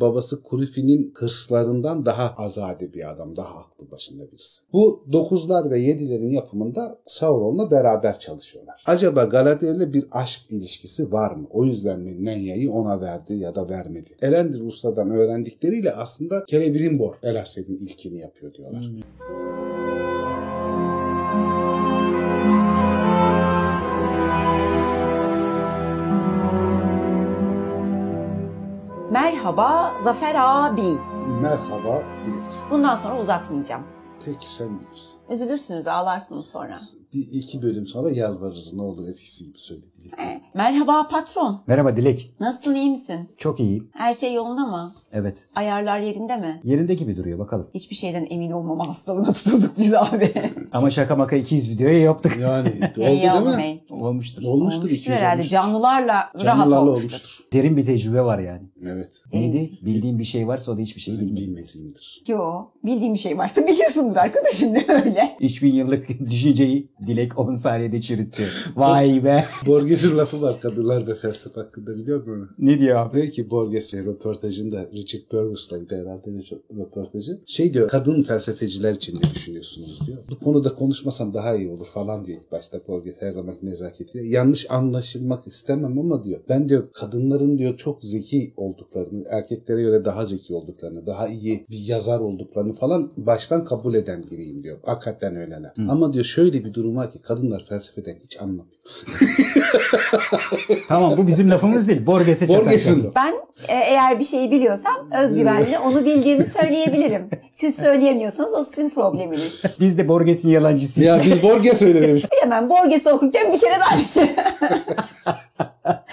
Babası Kurifi'nin hırslarından daha azade bir adam, daha aklı başında birisi. Bu 9'lar ve 7'lerin yapımında Sauron'la beraber çalışıyorlar. Acaba Galadriel'le bir aşk ilişkisi var mı? O yüzden mi Nenya'yı ona verdi ya da vermedi? Elendil Usta'dan öğrendikleriyle aslında Celebrimbor Elased'in ilkini yapıyor diyorlar. Hmm. Merhaba Zafer abi. Merhaba Dilek. Bundan sonra uzatmayacağım. Peki sen bilirsin. Üzülürsünüz, ağlarsınız sonra. Bir iki bölüm sonra yalvarırız ne olur eskisi gibi söyle Dilek. Ee, merhaba patron. Merhaba Dilek. Nasılsın, iyi misin? Çok iyiyim. Her şey yolunda mı? Evet. Ayarlar yerinde mi? Yerinde gibi duruyor bakalım. Hiçbir şeyden emin olmama hastalığına tutulduk biz abi. Ama şaka maka 200 videoyu yaptık. Yani oldu değil mi? Olmuştur. Olmuştur, olmuştur herhalde. olmuştur. Canlılarla, Canlılarla rahat olmuştur. olmuştur. Derin bir tecrübe var yani. Evet. Neydi? Bildiğin bir şey varsa o da hiçbir şey bilmiyor. Bilmediğimdir. Yo, bildiğim bir şey varsa biliyorsundur arkadaşım ne öyle. 3000 yıllık düşünceyi Dilek 10 saniyede çürüttü. Vay be. Borges'in lafı var kadınlar ve felsefe hakkında biliyor musun? ne diyor abi? Belki Borges röportajında Richard Burgess'laydı herhalde röportajı. Şey diyor kadın felsefeciler için ne düşünüyorsunuz diyor. Bu konuda konuşmasam daha iyi olur falan diyor ilk başta Borges her zamanki nezaketiyle. Yanlış anlaşılmak istemem ama diyor ben diyor kadınların diyor çok zeki olduklarını, erkeklere göre daha zeki olduklarını, daha iyi bir yazar olduklarını falan baştan kabul eden biriyim diyor. Hakikaten öyleler. Hı. Ama diyor şöyle bir durum var ki kadınlar felsefeden hiç anlamıyor. Tamam bu bizim lafımız değil. Borges'e Borges'in Ben e, eğer bir şeyi biliyorsam özgüvenli onu bildiğimi söyleyebilirim. Siz söyleyemiyorsanız o sizin probleminiz. Biz de Borges'in yalancısıyız. Ya biz Borges öyle demiş. Bilemem Borges'i okurken bir kere daha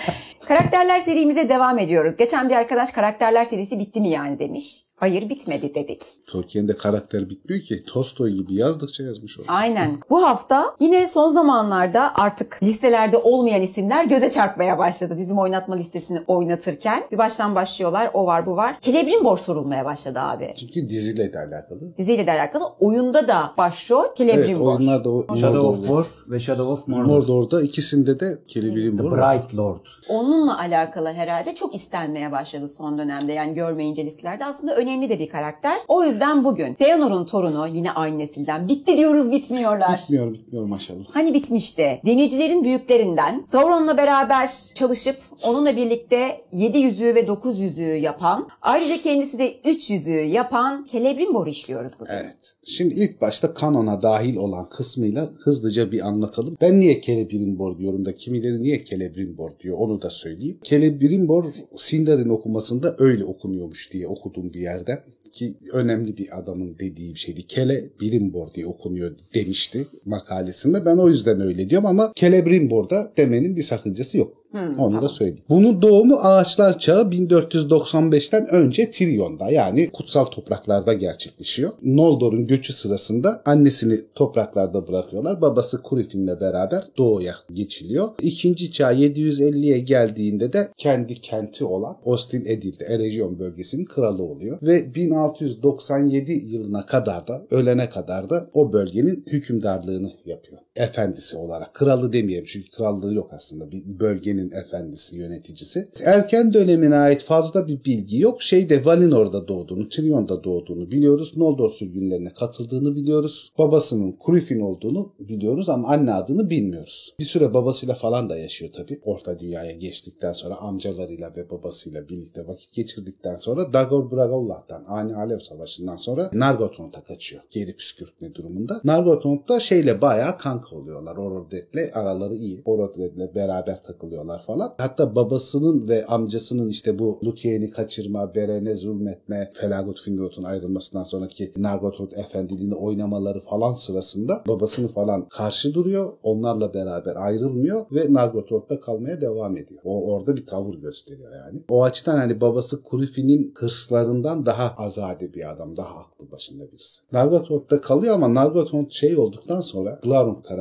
Karakterler serimize devam ediyoruz. Geçen bir arkadaş karakterler serisi bitti mi yani demiş. Hayır bitmedi dedik. Tolkien'de karakter bitmiyor ki. Tolstoy gibi yazdıkça yazmış olur. Aynen. Bu hafta yine son zamanlarda artık listelerde olmayan isimler göze çarpmaya başladı. Bizim oynatma listesini oynatırken. Bir baştan başlıyorlar. O var bu var. Celebrimbor sorulmaya başladı abi. Çünkü diziyle de alakalı. Diziyle de alakalı. Oyunda da başrol Celebrimbor. Evet oyunlarda o Shadow of War ve Shadow of Mordor. Mordor'da ikisinde de Celebrimbor. The Bright Lord. Onunla alakalı herhalde çok istenmeye başladı son dönemde. Yani görmeyince listelerde aslında önemli de bir karakter. O yüzden bugün Theonor'un torunu yine aynı nesilden. Bitti diyoruz bitmiyorlar. Bitmiyor bitmiyor maşallah. Hani bitmişti. Demircilerin büyüklerinden Sauron'la beraber çalışıp onunla birlikte 7 yüzüğü ve 9 yüzüğü yapan ayrıca kendisi de 3 yüzüğü yapan Celebrimbor'u işliyoruz bugün. Evet. Şimdi ilk başta kanona dahil olan kısmıyla hızlıca bir anlatalım. Ben niye Celebrimbor diyorum da kimileri niye Celebrimbor diyor onu da söyleyeyim. Celebrimbor Sindarin okumasında öyle okunuyormuş diye okudum bir yerden ki önemli bir adamın dediği bir şeydi. Kele Brimbor diye okunuyor demişti makalesinde. Ben o yüzden öyle diyorum ama Kele Brimbor'da demenin bir sakıncası yok. Hmm, Onu tamam. da söyleyeyim. Bunun doğumu Ağaçlar Çağı 1495'ten önce Tiryon'da yani kutsal topraklarda gerçekleşiyor. Noldor'un göçü sırasında annesini topraklarda bırakıyorlar. Babası Kurifin'le beraber doğuya geçiliyor. İkinci çağ 750'ye geldiğinde de kendi kenti olan Ostin Edil'de Eregion bölgesinin kralı oluyor. Ve 1697 yılına kadar da ölene kadar da o bölgenin hükümdarlığını yapıyor. Efendisi olarak. Kralı demeyelim çünkü krallığı yok aslında. Bir bölgenin efendisi, yöneticisi. Erken dönemine ait fazla bir bilgi yok. Şeyde Valinor'da doğduğunu, Tyrion'da doğduğunu biliyoruz. Noldor sürgünlerine katıldığını biliyoruz. Babasının Kurifin olduğunu biliyoruz ama anne adını bilmiyoruz. Bir süre babasıyla falan da yaşıyor tabii. Orta Dünya'ya geçtikten sonra amcalarıyla ve babasıyla birlikte vakit geçirdikten sonra Dagor Bragollah'tan, Ani Alev Savaşı'ndan sonra Nargothrond'a kaçıyor. Geri püskürtme durumunda. Nargothrond'da şeyle bayağı kanka oluyorlar. Orodet'le araları iyi. Orodet'le beraber takılıyorlar falan. Hatta babasının ve amcasının işte bu Luthier'i kaçırma, Beren'e zulmetme, Felagut Finrot'un ayrılmasından sonraki Nargothrond efendiliğini oynamaları falan sırasında babasını falan karşı duruyor. Onlarla beraber ayrılmıyor ve Nargothrond'da kalmaya devam ediyor. O orada bir tavır gösteriyor yani. O açıdan hani babası Kurifi'nin hırslarından daha azade bir adam, daha aklı başında birisi. Nargothrond'da kalıyor ama Nargothrond şey olduktan sonra tarafından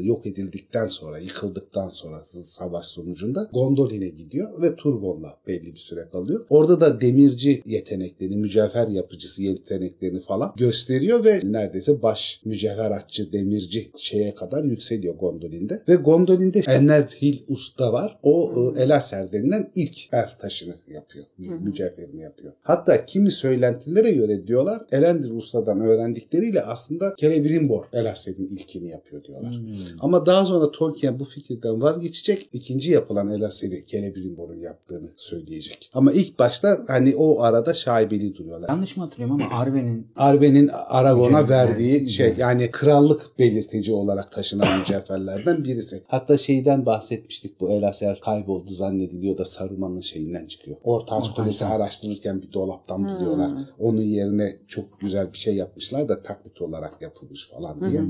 yok edildikten sonra, yıkıldıktan sonra savaş sonu sonucunda Gondolin'e gidiyor ve Turgon'la belli bir süre kalıyor. Orada da demirci yeteneklerini, mücevher yapıcısı yeteneklerini falan gösteriyor ve neredeyse baş mücevheratçı, demirci şeye kadar yükseliyor Gondolin'de. Ve Gondolin'de Ennedhil Usta var. O e, Elaser denilen ilk elf taşını yapıyor. Mücevherini yapıyor. Hatta kimi söylentilere göre diyorlar Elendil Usta'dan öğrendikleriyle aslında Celebrimbor Elaser'in ilkini yapıyor diyorlar. Ama daha sonra Tolkien bu fikirden vazgeçecek. ikinci yapılan Elaser'i Celebrimbor'un yaptığını söyleyecek. Ama ilk başta hani o arada şaibeli duruyorlar. Yanlış mı hatırlıyorum ama Arwen'in Arwen'in Aragon'a verdiği şey yani krallık belirteci olarak taşınan mücevherlerden birisi. Hatta şeyden bahsetmiştik bu Elaser kayboldu zannediliyor da Saruman'ın şeyinden çıkıyor. Ortaç. Kulesi araştırırken bir dolaptan buluyorlar. Onun yerine çok güzel bir şey yapmışlar da taklit olarak yapılmış falan diye.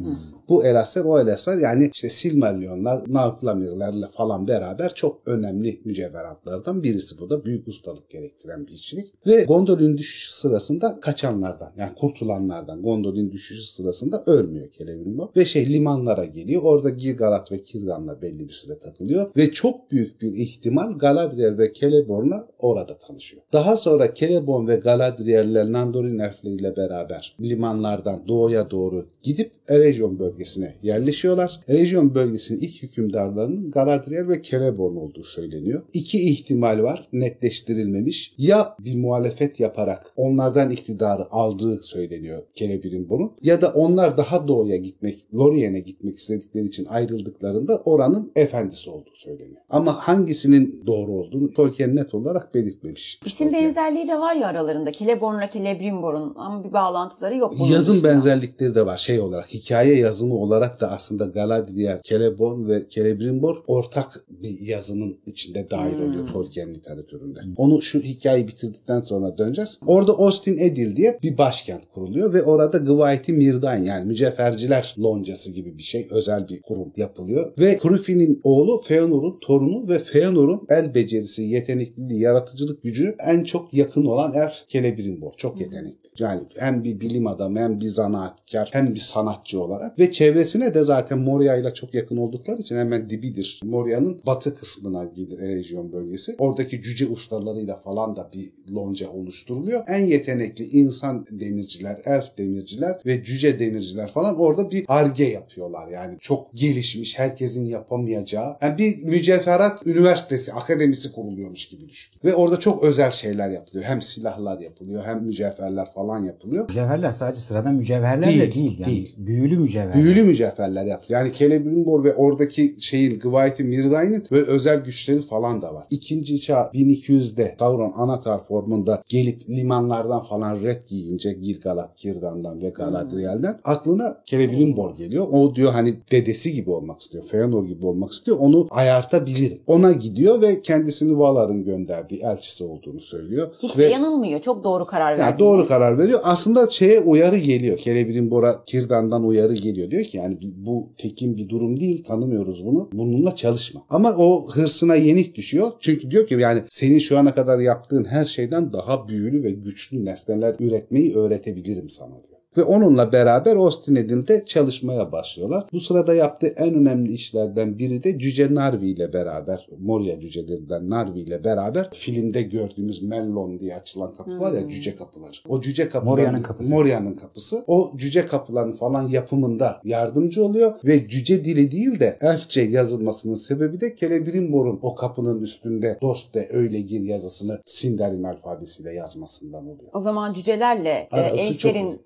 Bu Elaser o Elaser yani işte Silmarillionlar, Nautlamirlerle falan beraber çok önemli mücevheratlardan birisi bu da. Büyük ustalık gerektiren bir işçilik. Ve Gondolin düşüşü sırasında kaçanlardan yani kurtulanlardan Gondolin düşüşü sırasında ölmüyor Celebrimbor. Ve şey limanlara geliyor. Orada Gilgalad ve Kirdan'la belli bir süre takılıyor. Ve çok büyük bir ihtimal Galadriel ve Celeborn'la orada tanışıyor. Daha sonra Celeborn ve Galadriel'ler Nandorin elfleriyle beraber limanlardan doğuya doğru gidip Eregion bölgesine yerleşiyorlar. Eregion bölgesinin ilk hükümdarlarının Galadriel ve Celeborn olduğu söyleniyor. İki ihtimal var netleştirilmemiş. Ya bir muhalefet yaparak onlardan iktidarı aldığı söyleniyor Celebrimbor'un ya da onlar daha doğuya gitmek, Lorien'e gitmek istedikleri için ayrıldıklarında oranın efendisi olduğu söyleniyor. Ama hangisinin doğru olduğunu Tolkien net olarak belirtmemiş. İsim Tolkien. benzerliği de var ya aralarında. Celeborn'la Celebrimbor'un ama bir bağlantıları yok. Yazım benzerlikleri de var şey olarak. Hikaye yazımı olarak da aslında Galadriel, Celeborn ve Celebrimbor ortak bir yazımın içinde dahil oluyor Tolkien literatüründe. Onu şu hikayeyi bitirdikten sonra döneceğiz. Orada Ostin Edil diye bir başkent kuruluyor ve orada Gwaiti Mirdain yani mücevherciler loncası gibi bir şey özel bir kurum yapılıyor. Ve Krufi'nin oğlu Feanor'un torunu ve Feanor'un el becerisi, yetenekliliği, yaratıcılık gücü en çok yakın olan elf Celebrimbor. Çok yetenekli. Yani hem bir bilim adamı hem bir zanaatkar hem bir sanatçı olarak ve çevresine de zaten Moria ile çok yakın oldukları için hemen dibidir. Moria'nın batı kısmına gelir Eregion bölgesi. Oradaki cüce ustalarıyla falan da bir lonca oluşturuluyor. En yetenekli insan demirciler, elf demirciler ve cüce demirciler falan orada bir arge yapıyorlar. Yani çok gelişmiş, herkesin yapamayacağı. Yani bir mücevherat üniversitesi, akademisi kuruluyormuş gibi düşün. Ve orada çok özel şeyler yapılıyor. Hem silahlar yapılıyor hem mücevherler falan yapılıyor. mücevherler sadece sıradan mücevherler Değil, de değil. Yani değil. Büyülü mücevherler. Büyülü mücevherler yapılıyor. Yani Celebrimbor ve oradaki şeyin Gwaiti Mirdain'in böyle özel güçleri falan da var. İkinci çağ 1200'de Sauron Anatar formunda gelip limanlardan falan red giyince Gilgalad, Kirdan'dan ve Galadriel'den aklına Celebrimbor geliyor. O diyor hani dedesi gibi olmak istiyor. Feanor gibi olmak istiyor. Onu ayartabilirim. Ona gidiyor ve kendisini Valar'ın gönderdiği elçisi olduğunu söylüyor. Hiç ve de yanılmıyor. Çok doğru karar verdi. yani doğru karar veriyor. Aslında şeye uyarı geliyor. Celebrimbor'a Kirdan'dan uyarı geliyor. Diyor ki yani bu tekin bir durum değil. Tanımıyoruz bunu. Bununla çalışma. Ama o hırsına yenik düşüyor. Çünkü diyor ki yani senin şu ana kadar yaptığın her şeyden daha büyülü ve güçlü nesneler üretmeyi öğretebilirim sana diyor. Ve onunla beraber Ostinedin'de çalışmaya başlıyorlar. Bu sırada yaptığı en önemli işlerden biri de Cüce Narvi ile beraber, Moria cücelerinden Narvi ile beraber filmde gördüğümüz Mellon diye açılan kapı var ya cüce kapıları. O cüce kapıları Moria'nın kapısı. Moria'nın kapısı. O cüce kapıların falan yapımında yardımcı oluyor ve cüce dili değil de elfçe yazılmasının sebebi de Celebrimbor'un o kapının üstünde dost de öyle gir yazısını Sindarin alfabesiyle yazmasından oluyor. O zaman cücelerle e, Arası elflerin iyi.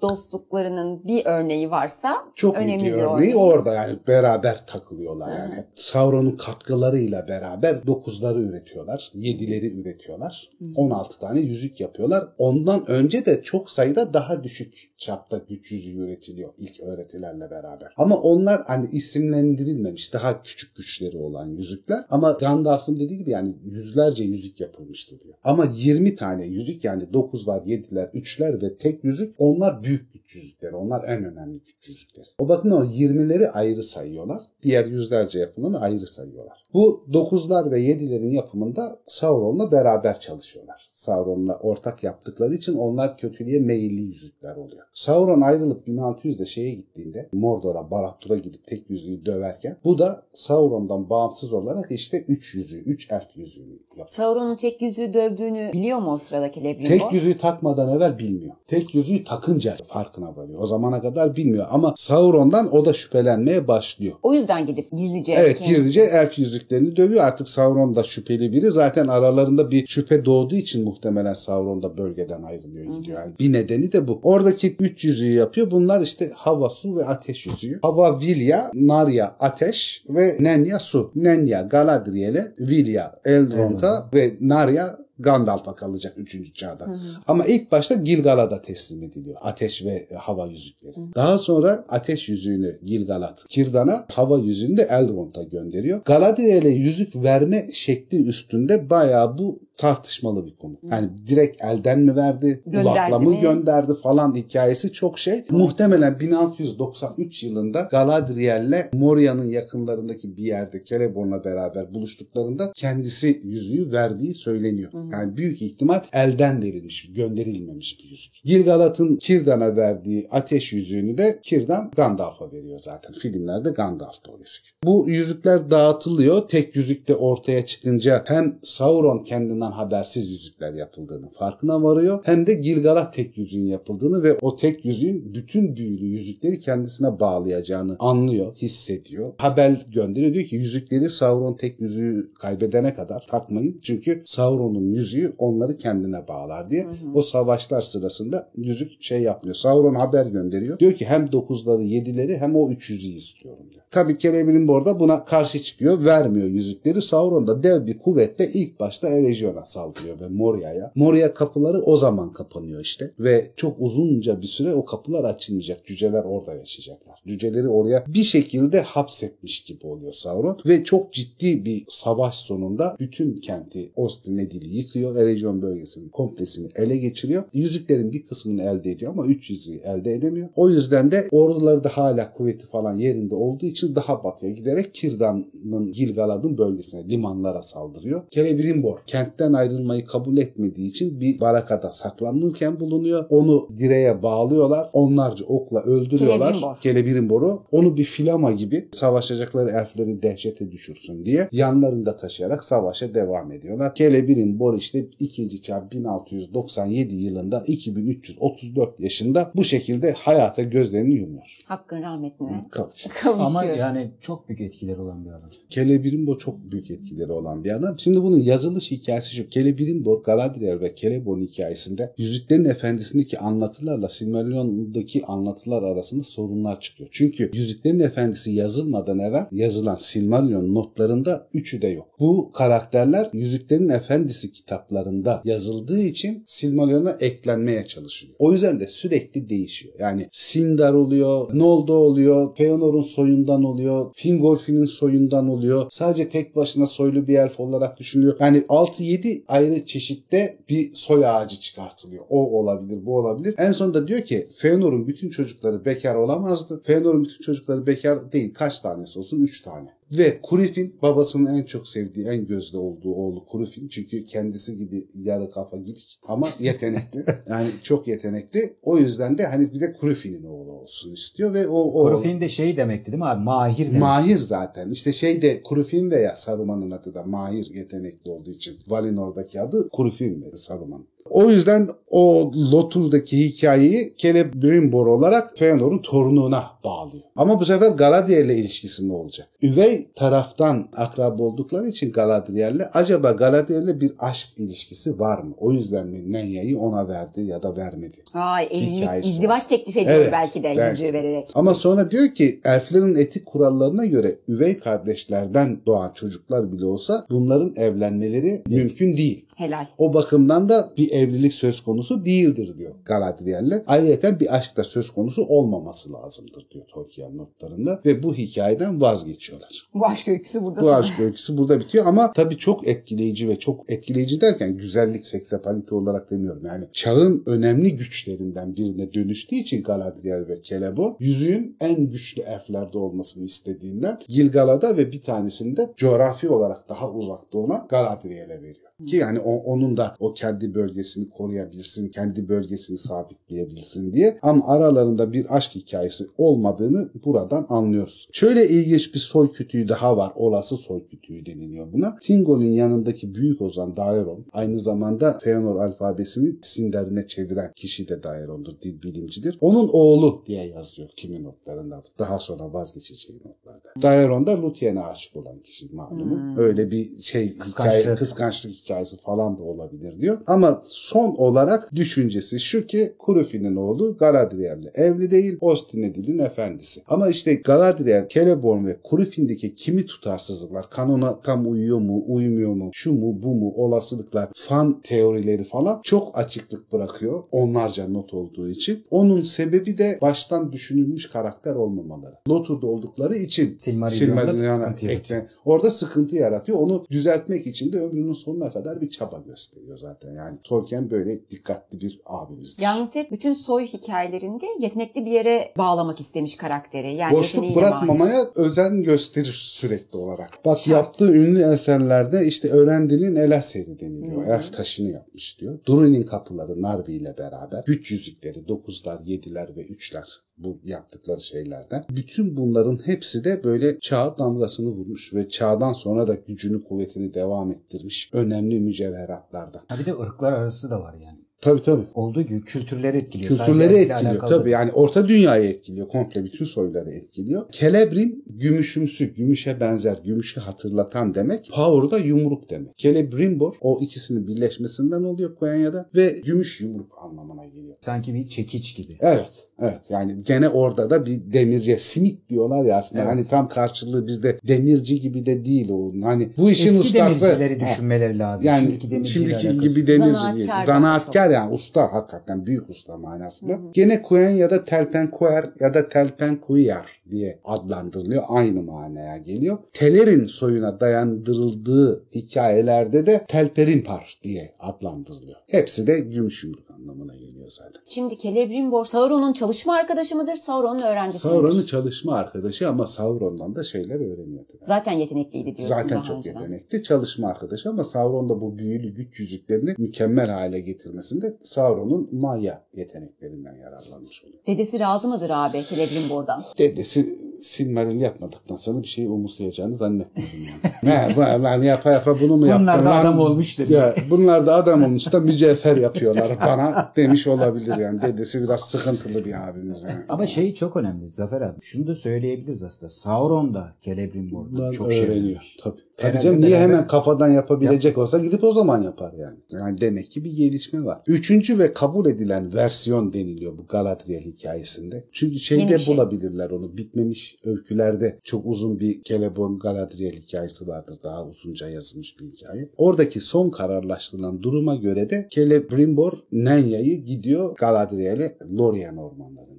Dostluklarının bir örneği varsa Çok önemli bir bir örneği örneği. orada yani beraber takılıyorlar yani. Sauron'un katkılarıyla beraber dokuzları üretiyorlar. Yedileri üretiyorlar. 16 tane yüzük yapıyorlar. Ondan önce de çok sayıda daha düşük çapta güç yüzüğü üretiliyor ilk öğretilerle beraber. Ama onlar hani isimlendirilmemiş. Daha küçük güçleri olan yüzükler. Ama Gandalf'ın dediği gibi yani yüzlerce yüzük yapılmıştı diyor. Ama 20 tane yüzük yani 9'lar, 7'ler, 3'ler ve tek yüzük onlar büyük güç güç yüzükleri. Onlar en önemli güç yüzükleri. O bakımdan o 20'leri ayrı sayıyorlar. Diğer yüzlerce yapımını ayrı sayıyorlar. Bu 9'lar ve 7'lerin yapımında Sauron'la beraber çalışıyorlar. Sauron'la ortak yaptıkları için onlar kötülüğe meyilli yüzükler oluyor. Sauron ayrılıp 1600'de şeye gittiğinde Mordor'a, Barad-dûr'a gidip tek yüzüğü döverken bu da Sauron'dan bağımsız olarak işte 3 yüzüğü, 3 elf yüzüğünü yapıyor. Sauron'un tek yüzüğü dövdüğünü biliyor mu o sırada Celebrimbor? Tek yüzüğü takmadan evvel bilmiyor. Tek yüzüğü takınca farkına varıyor. O zamana kadar bilmiyor ama Sauron'dan o da şüphelenmeye başlıyor. O yüzden gidip gizlice Evet kendisi- gizlice elf yüzüklerini dövüyor. Artık Sauron da şüpheli biri. Zaten aralarında bir şüphe doğduğu için muhtemelen Sauron da bölgeden ayrılıyor gidiyor. Yani bir nedeni de bu. Oradaki üç yüzüğü yapıyor. Bunlar işte hava, su ve ateş yüzüğü. Hava Vilya, Narya ateş ve Nenya su. Nenya Galadriel'e, Vilya Elrond'a ve Narya Gandalf'a kalacak 3. çağda. Ama ilk başta Gilgalad'a teslim ediliyor. Ateş ve hava yüzükleri. Daha sonra ateş yüzüğünü Gilgalad Kirdan'a, hava yüzüğünü de Elrond'a gönderiyor. Galadriel'e yüzük verme şekli üstünde bayağı bu tartışmalı bir konu. Yani direkt elden mi verdi, Gönderdi ulakla mı gönderdi falan hikayesi çok şey. Muhtemelen 1693 yılında Galadriel'le Moria'nın yakınlarındaki bir yerde Celeborn'la beraber buluştuklarında kendisi yüzüğü verdiği söyleniyor. Yani büyük ihtimal elden verilmiş, gönderilmemiş bir yüzük. Gilgalad'ın Kirdan'a verdiği ateş yüzüğünü de Kirdan Gandalf'a veriyor zaten. Filmlerde Gandalf'ta o yüzük. Bu yüzükler dağıtılıyor. Tek yüzük de ortaya çıkınca hem Sauron kendinden habersiz yüzükler yapıldığını farkına varıyor. Hem de Gilgalad tek yüzüğün yapıldığını ve o tek yüzüğün bütün büyülü yüzükleri kendisine bağlayacağını anlıyor, hissediyor. Haber gönderiyor. Diyor ki yüzükleri Sauron tek yüzüğü kaybedene kadar takmayın. Çünkü Sauron'un yüzüğü onları kendine bağlar diye. O savaşlar sırasında yüzük şey yapmıyor. Sauron haber gönderiyor. Diyor ki hem dokuzları yedileri hem o üç yüzüğü istiyorum diyor. Tabii Celebrimbor da buna karşı çıkıyor. Vermiyor yüzükleri. Sauron da dev bir kuvvetle ilk başta Eregion'a saldırıyor ve Moria'ya. Moria kapıları o zaman kapanıyor işte. Ve çok uzunca bir süre o kapılar açılmayacak. Cüceler orada yaşayacaklar. Cüceleri oraya bir şekilde hapsetmiş gibi oluyor Sauron. Ve çok ciddi bir savaş sonunda bütün kenti Ostinedil'i yıkıyor. Eregion bölgesinin komplesini ele geçiriyor. Yüzüklerin bir kısmını elde ediyor ama üç yüzüğü elde edemiyor. O yüzden de orduları da hala kuvveti falan yerinde olduğu için daha batıya giderek Kirdan'ın Gilgalad'ın bölgesine, limanlara saldırıyor. Celebrimbor kentten ayrılmayı kabul etmediği için bir barakada saklanırken bulunuyor. Onu direğe bağlıyorlar. Onlarca okla öldürüyorlar. Celebrimbo. Celebrimbor'u. Onu bir filama gibi savaşacakları elfleri dehşete düşürsün diye yanlarında taşıyarak savaşa devam ediyorlar. Celebrimbor işte 2. çağ 1697 yılında 2334 yaşında bu şekilde hayata gözlerini yumuyor. Hakkın rahmetine Kavuşuyor. kavuşuyor. Ama yani çok büyük etkileri olan bir adam. Celebrimbor çok büyük etkileri olan bir adam. Şimdi bunun yazılış hikayesi şu. Celebrimbor, Galadriel ve Celeborn hikayesinde Yüzüklerin Efendisi'ndeki anlatılarla Silmarillion'daki anlatılar arasında sorunlar çıkıyor. Çünkü Yüzüklerin Efendisi yazılmadan evvel yazılan Silmarillion notlarında üçü de yok. Bu karakterler Yüzüklerin Efendisi kitaplarında yazıldığı için Silmarillion'a eklenmeye çalışılıyor. O yüzden de sürekli değişiyor. Yani Sindar oluyor, Noldo oluyor, Feanor'un soyundan oluyor, Fingolfin'in soyundan oluyor. Sadece tek başına soylu bir elf olarak düşünülüyor. Yani 6-7 ayrı çeşitte bir soy ağacı çıkartılıyor. O olabilir, bu olabilir. En sonunda diyor ki Feanor'un bütün çocukları bekar olamazdı. Feanor'un bütün çocukları bekar değil. Kaç tanesi olsun? 3 tane. Ve Kurifin babasının en çok sevdiği, en gözde olduğu oğlu Kurifin. Çünkü kendisi gibi yarı kafa gidik ama yetenekli. yani çok yetenekli. O yüzden de hani bir de Kurifin'in oğlu olsun istiyor ve o, o Korofin de şey demekti değil mi abi? Mahir demek. Mahir zaten. İşte şey de Kurufin veya Saruman'ın adı da Mahir yetenekli olduğu için. Valinor'daki adı Kurufin ve Saruman. O yüzden o Lotur'daki hikayeyi Celebrimbor olarak Feanor'un torununa bağlıyor. Ama bu sefer Galadriel ile ilişkisi ne olacak? Üvey taraftan akrab oldukları için Galadriel'le acaba Galadriel'le bir aşk ilişkisi var mı? O yüzden mi Nenya'yı ona verdi ya da vermedi? Vay evlilik, izdivaç teklif ediyor Evet, belki de belki. vererek. Ama sonra diyor ki elflerin etik kurallarına göre üvey kardeşlerden doğan çocuklar bile olsa bunların evlenmeleri mümkün değil. Helal. O bakımdan da bir evlilik söz konusu değildir diyor Galadriel'le. Ayrıca bir aşk da söz konusu olmaması lazımdır diyor Tolkien notlarında ve bu hikayeden vazgeçiyorlar. Bu aşk öyküsü burada Bu sona- aşk öyküsü burada bitiyor ama tabii çok etkileyici ve çok etkileyici derken güzellik, seksapalite olarak demiyorum. Yani çağın önemli güçlerinden birine dönüştüğü için Galadriel ve Celeborn yüzüğün en güçlü elflerde olmasını istediğinden Gilgalad'a ve bir tanesini de coğrafi olarak daha uzakta olan Galadriel'e veriyor. Ki yani o- onun da o kendi bölgesini koruyabilsin, kendi bölgesini sabitleyebilsin diye. Ama aralarında bir aşk hikayesi olmadığını buradan anlıyoruz. Şöyle ilginç bir soy kütüğü daha var. Olası soy kütüğü deniliyor buna. Thingol'ün yanındaki büyük ozan Daeron aynı zamanda Feanor alfabesini Sindarin'e çeviren kişi de Daeron'dur. Dil bilimcidir. Onun oğlu diye yazıyor kimi notlarında. Daha sonra vazgeçeceği notlarda. Daeron da Luthien aşık olan kişi malumun. Öyle bir şey hikaye, Kıskançlık. kıskançlık hikayesi falan da olabilir diyor. Ama son olarak düşüncesi şu ki Kurufi'nin oğlu Galadriel'le evli değil. Ostinedil'in efendisi. Ama işte Galadriel, Celeborn ve Kurufin'deki kimi tutarsızlıklar kanona tam uyuyor mu, uymuyor mu, şu mu, bu mu, olasılıklar, fan teorileri falan çok açıklık bırakıyor. Onlarca not olduğu için. Onun sebebi de baştan düşünülmüş karakter olmamaları. Lotur'da oldukları için Silmarillion'da Silmarillion'a sıkıntı yaratıyor. ekle- Orada sıkıntı yaratıyor. Onu düzeltmek için de ömrünün sonuna kadar bir çaba gösteriyor zaten. Yani Tolkien böyle dikkatli bir abimizdir. Yalnız hep bütün soy hikayelerinde yetenekli bir yere bağlamak istemiş karakteri. Yani Boşluk bırakmamaya özen gösterir sürekli olarak. Bak Şart. yaptığı ünlü eserlerde işte Öğrendil'in Elaseri deniliyor. Elf taşını yapmış diyor. Durin'in kapıları Narvi ile beraber. Güç yüzükleri, dokuzlar, yediler ve üçler bu yaptıkları şeylerden. Bütün bunların hepsi de böyle çağa damgasını vurmuş ve çağdan sonra da gücünü kuvvetini devam ettirmiş önemli mücevheratlardan. Ha bir de ırklar arası da var yani. Tabii tabii. Olduğu gibi kültürleri etkiliyor. Kültürleri Sadece etkiliyor alakalı tabii değil. yani orta dünyayı etkiliyor komple bütün soyları etkiliyor. Kelebrin gümüşümsü, gümüşe benzer, gümüşü hatırlatan demek. Power da yumruk demek. Celebrimbor o ikisinin birleşmesinden oluyor Koyanya'da ve gümüş yumruk anlamına geliyor. Sanki bir çekiç gibi. Evet. Evet yani gene orada da bir demirci simit diyorlar ya aslında Evet. hani tam karşılığı bizde demirci gibi de değil o hani bu işin Eski ustası demircileri Ha. düşünmeleri lazım. Yani şimdiki şimdiki, demirciyle alakası gibi demirci Zanaatkar değil. daha Zanaatkar yani usta hakikaten büyük usta manasında. Gene Kuyen ya da Telpenkoer ya da Telpenkuyar diye adlandırılıyor. Aynı manaya geliyor. Teler'in soyuna dayandırıldığı hikayelerde de Telperimpar diye adlandırılıyor. Hepsi de gümüş yumruk anlamına geliyor zaten. Şimdi Celebrimbor Sauron'un çalışma arkadaşı mıdır? Sauron'un öğrencisi midir? Sauron'un çalışma arkadaşı ama Sauron'dan da şeyler öğreniyor tabii. Zaten yetenekliydi diyorsun Zaten daha çok önceden. yetenekli çalışma arkadaşı ama Sauron da bu büyülü güç yüzüklerini mükemmel hale getirmesinde Sauron'un Maya yeteneklerinden yararlanmış oluyor. Dedesi razı mıdır abi Celebrimbor'dan? Dedesi Silmaril yapmadıktan sonra bir şey umursayacağını zannetmiyorum yani. Bu- lan yapa yapa bunu mu yaptın? Bunlar da adam olmuş dedi. Ya, bunlar da adam olmuş da mücevher yapıyorlar bana demiş olabilir yani. Dedesi biraz sıkıntılı bir abimiz yani. Ama şey çok önemli Zafer abi. Şunu da söyleyebiliriz aslında. Sauron da Celebrimbor'dan Bunlar çok şey öğreniyor. Tabii. Tabii canım niye beraber- hemen kafadan yapabilecek olsa gidip o zaman yapar yani. Yani demek ki bir gelişme var. Üçüncü ve kabul edilen versiyon deniliyor bu Galadriel hikayesinde. Çünkü şeyde şey. bulabilirler onu. Bitmemiş öykülerde çok uzun bir Celeborn Galadriel hikayesi vardır. Daha uzunca yazılmış bir hikaye. Oradaki son kararlaştırılan duruma göre de Celebrimbor Nenya'yı gidiyor Galadriel'e Lorien veriyor.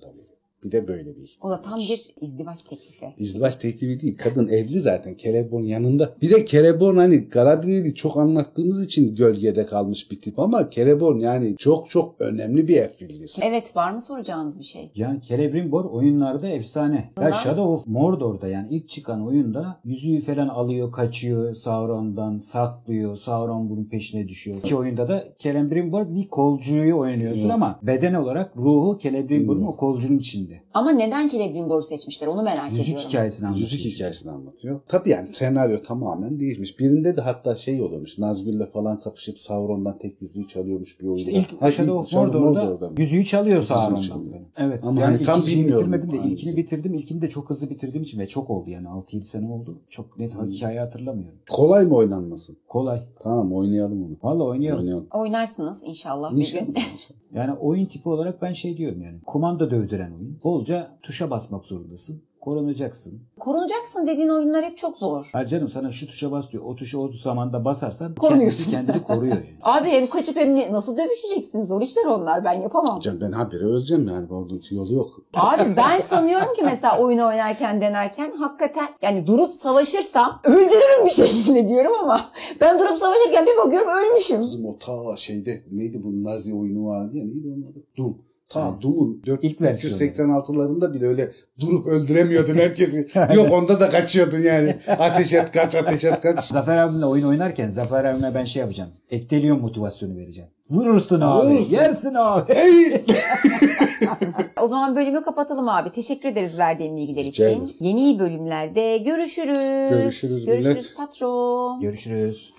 Bir de böyle bir ihtimal. O da tam bir izdivaç teklifi. İzdivaç teklifi değil. Kadın evli zaten. Celeborn yanında. Bir de Celeborn hani Galadriel'i çok anlattığımız için gölgede kalmış bir tip ama Celeborn yani çok çok önemli bir elf. Evet var mı soracağınız bir şey? Yani Celebrimbor oyunlarda efsane. Ya Shadow of Mordor'da yani ilk çıkan oyunda yüzüğü falan alıyor, kaçıyor Sauron'dan, saklıyor. Sauron bunun peşine düşüyor. İki oyunda da Celebrimbor bir kolcuyu oynuyorsun Hı. ama beden olarak ruhu Celebrimbor'un o kolcunun içinde. Ama neden Celebrimbor'u seçmişler onu merak Yüzük ediyorum. hikayesini anlatıyor. Yüzük hikayesini anlatıyor. Tabii yani senaryo tamamen değişmiş. Birinde de hatta şey oluyormuş. Nazgül'le falan kapışıp Sauron'dan tek yüzüğü çalıyormuş bir oyunda. İşte ilk Ha, Shadow of Mordor'da yüzüğü çalıyor Sauron'dan. Evet. Ama yani hani tam bitirmedim de hangisi. ilkini bitirdim. İlkini de çok hızlı bitirdiğim için ve çok oldu yani 6-7 sene oldu. Çok net Hmm. hikaye hatırlamıyorum. Kolay mı oynanması? Kolay. Tamam oynayalım onu. Valla oynayalım. Oynayalım. Oynarsınız inşallah bir İnşallah. gün. Yani oyun tipi olarak ben şey diyorum yani. Kumanda dövdüren oyun. Bolca tuşa basmak zorundasın. Korunacaksın. Korunacaksın dediğin oyunlar hep çok zor. Ha canım sana şu tuşa bas diyor. O tuşa o zamanda basarsan Korunuyorsun. kendisi kendini koruyor yani. Abi hem kaçıp hem ne- nasıl dövüşeceksin? Zor işler onlar. Ben yapamam. Hocam ben habire öleceğim yani. Bunun yolu yok. Abi ben sanıyorum ki mesela oyun oynarken denerken hakikaten yani durup savaşırsam öldürürüm bir şekilde diyorum ama ben durup savaşırken bir bakıyorum ölmüşüm. Kızım o ta şeyde neydi bu Nazi oyunu vardı ya neydi onun adı? Doom. Ta Doom'un İlk versiyonu. 486'larında bile öyle durup öldüremiyordun herkesi. Yok onda da kaçıyordun yani. Ateş et kaç ateş et kaç. Zafer abimle oyun oynarken Zafer abime ben şey yapacağım. Ekteliyon motivasyonu vereceğim. Vurursun abi. Vurursun. Yersin abi. Hey! O zaman bölümü kapatalım abi. Teşekkür ederiz verdiğin bilgiler Rica için. ederim. Yeni bölümlerde görüşürüz. Görüşürüz Görüşürüz millet. patron. Görüşürüz.